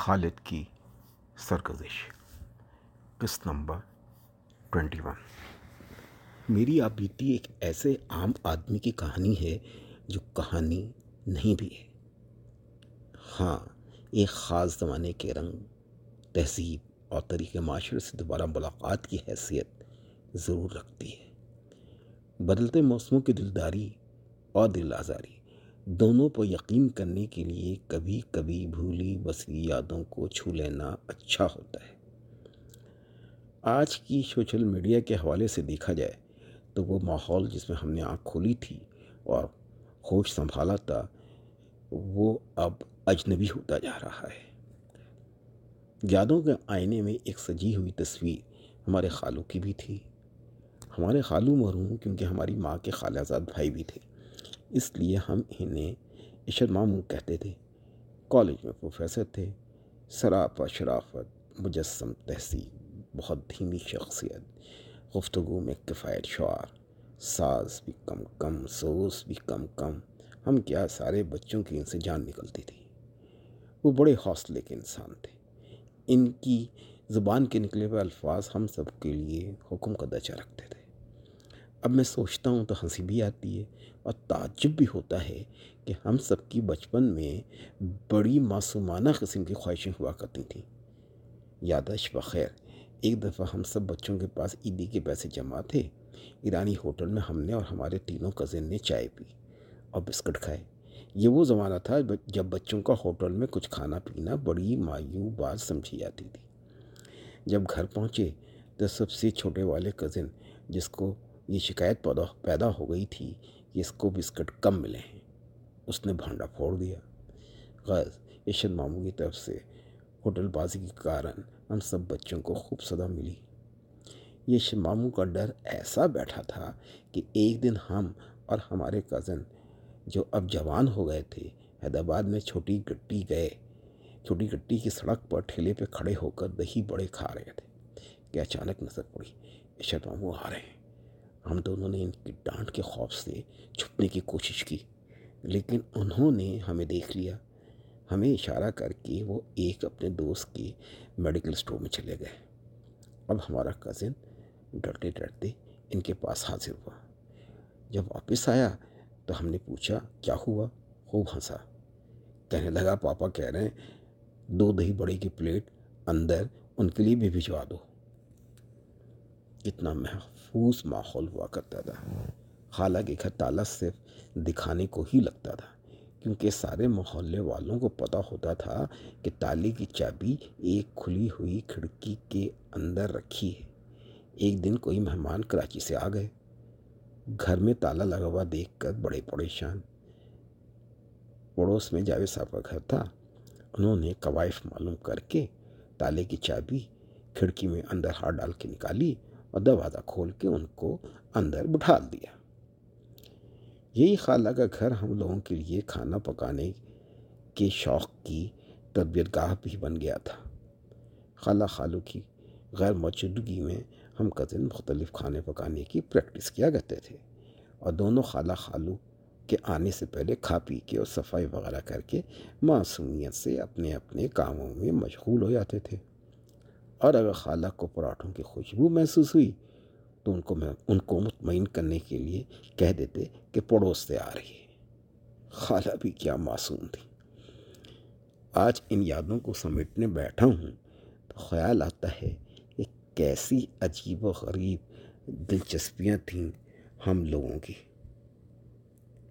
خالد کی سرگزش۔ قسط number twenty one میری آپ بیتی ایک ایسے عام آدمی کی کہانی ہے جو کہانی نہیں بھی ہے۔ ہاں ایک خاص زمانے کے رنگ، تہذیب اور طریقے معاشرے سے دوبارہ ملاقات کی حیثیت ضرور رکھتی ہے۔ بدلتے موسموں کی دلداری اور دل آزاری دونوں پر یقین کرنے کے لیے کبھی کبھی بھولی بسی یادوں کو چھو لینا اچھا ہوتا ہے۔ آج کی سوشل میڈیا کے حوالے سے دیکھا جائے تو وہ ماحول جس میں ہم نے آنکھ کھولی تھی اور ہوش سنبھالا تھا، وہ اب اجنبی ہوتا جا رہا ہے۔ یادوں کے آئینے میں ایک سجی ہوئی تصویر ہمارے خالوں کی بھی تھی۔ ہمارے خالو مرحوم کیونکہ ہماری ماں کے خالہ زاد بھائی بھی تھے۔ اس لیے ہم انہیں اشر ماموں کہتے تھے۔ کالج میں پروفیسر تھے۔ سراپا شرافت، مجسم تہذیب بہت دھیمی شخصیت، گفتگو میں کفایت شعار، ساز بھی کم کم سوس بھی کم کم۔ ہم کیا سارے بچوں کی ان سے جان نکلتی تھی۔ وہ بڑے حوصلے کے انسان تھے۔ ان کی زبان کے نکلے ہوئے الفاظ ہم سب کے لیے حکم کا درجہ رکھتے تھے۔ اب میں سوچتا ہوں تو ہنسی بھی آتی ہے اور تعجب بھی ہوتا ہے کہ ہم سب کی بچپن میں بڑی معصومانہ قسم کی خواہشیں ہوا کرتی تھیں۔ یادش بخیر، ایک دفعہ ہم سب بچوں کے پاس عیدی کے پیسے جمع تھے۔ ایرانی ہوٹل میں ہم نے اور ہمارے تینوں کزن نے چائے پی اور بسکٹ کھائے۔ یہ وہ زمانہ تھا جب بچوں کا ہوٹل میں کچھ کھانا پینا بڑی مایو بات سمجھی جاتی تھی۔ جب گھر پہنچے تو سب سے چھوٹے والے کزن، جس کو یہ شکایت پیدا پیدا ہو گئی تھی کہ اس کو بسکٹ کم ملے ہیں۔ اس نے بھانڈا پھوڑ دیا۔ غرض یشن ماموں کی طرف سے ہوٹل بازی کے کارن ہم سب بچوں کو خوب صدا ملی۔ یشن ماموں کا ڈر ایسا بیٹھا تھا کہ ایک دن ہم اور ہمارے کزن جو اب جوان ہو گئے تھے، حیدرآباد میں چھوٹی گٹی گئے۔ چھوٹی گٹی کی سڑک پر ٹھیلے پہ کھڑے ہو کر دہی بڑے کھا رہے تھے۔ کہ اچانک نظر پڑی؟ اشر ماموں آ رہے ہیں۔ ہم دونوں نے ان کی ڈانٹ کے خوف سے چھپنے کی کوشش کی، لیکن انہوں نے ہمیں دیکھ لیا۔ ہمیں اشارہ کر کے وہ ایک اپنے دوست کے میڈیکل اسٹور میں چلے گئے۔ اب ہمارا کزن ڈرتے ڈرتے ان کے پاس حاضر ہوا۔ جب واپس آیا تو ہم نے پوچھا، کیا ہوا؟ خوب ہنسا۔ کہنے لگا، پاپا کہہ رہے ہیں، دو دہی بڑے کی پلیٹ اندر ان کے لیے بھی بھجوا دو۔ کتنا محفوظ ماحول ہوا کرتا تھا۔ خالہ کے گھر تالا صرف دکھانے کو ہی لگتا تھا، کیونکہ سارے محلے والوں کو پتہ ہوتا تھا کہ تالے کی چابی ایک کھلی ہوئی کھڑکی کے اندر رکھی ہے۔ ایک دن کوئی مہمان کراچی سے آ گئے۔ گھر میں تالا لگا ہوا دیکھ کر بڑے پریشان۔ پڑوس میں جاوید صاحب کا گھر تھا۔ انہوں نے قوائف معلوم کر کے تالے کی چابی کھڑکی میں اندر ہاتھ ڈال کے نکالی۔ اور دروازہ کھول کے ان کو اندر بٹھال دیا۔ یہی خالہ کا گھر ہم لوگوں کے لیے کھانا پکانے کے شوق کی تربیت گاہ بھی بن گیا تھا۔ خالہ خالو کی غیر موجودگی میں ہم کزن مختلف کھانے پکانے کی پریکٹس کیا کرتے تھے اور دونوں خالہ خالو کے آنے سے پہلے کھا پی کے اور صفائی وغیرہ کر کے معصومیت سے اپنے اپنے کاموں میں مشغول ہو جاتے تھے۔ اور اگر خالہ کو پراٹھوں کی خوشبو محسوس ہوئی، تو ان کو میں ان کو مطمئن کرنے کے لیے کہہ دیتے کہ پڑوس سے آ رہی ہے۔ خالہ بھی کیا معصوم تھی۔ آج ان یادوں کو سمیٹنے بیٹھا ہوں تو خیال آتا ہے کہ کیسی عجیب و غریب دلچسپیاں تھیں ہم لوگوں کی۔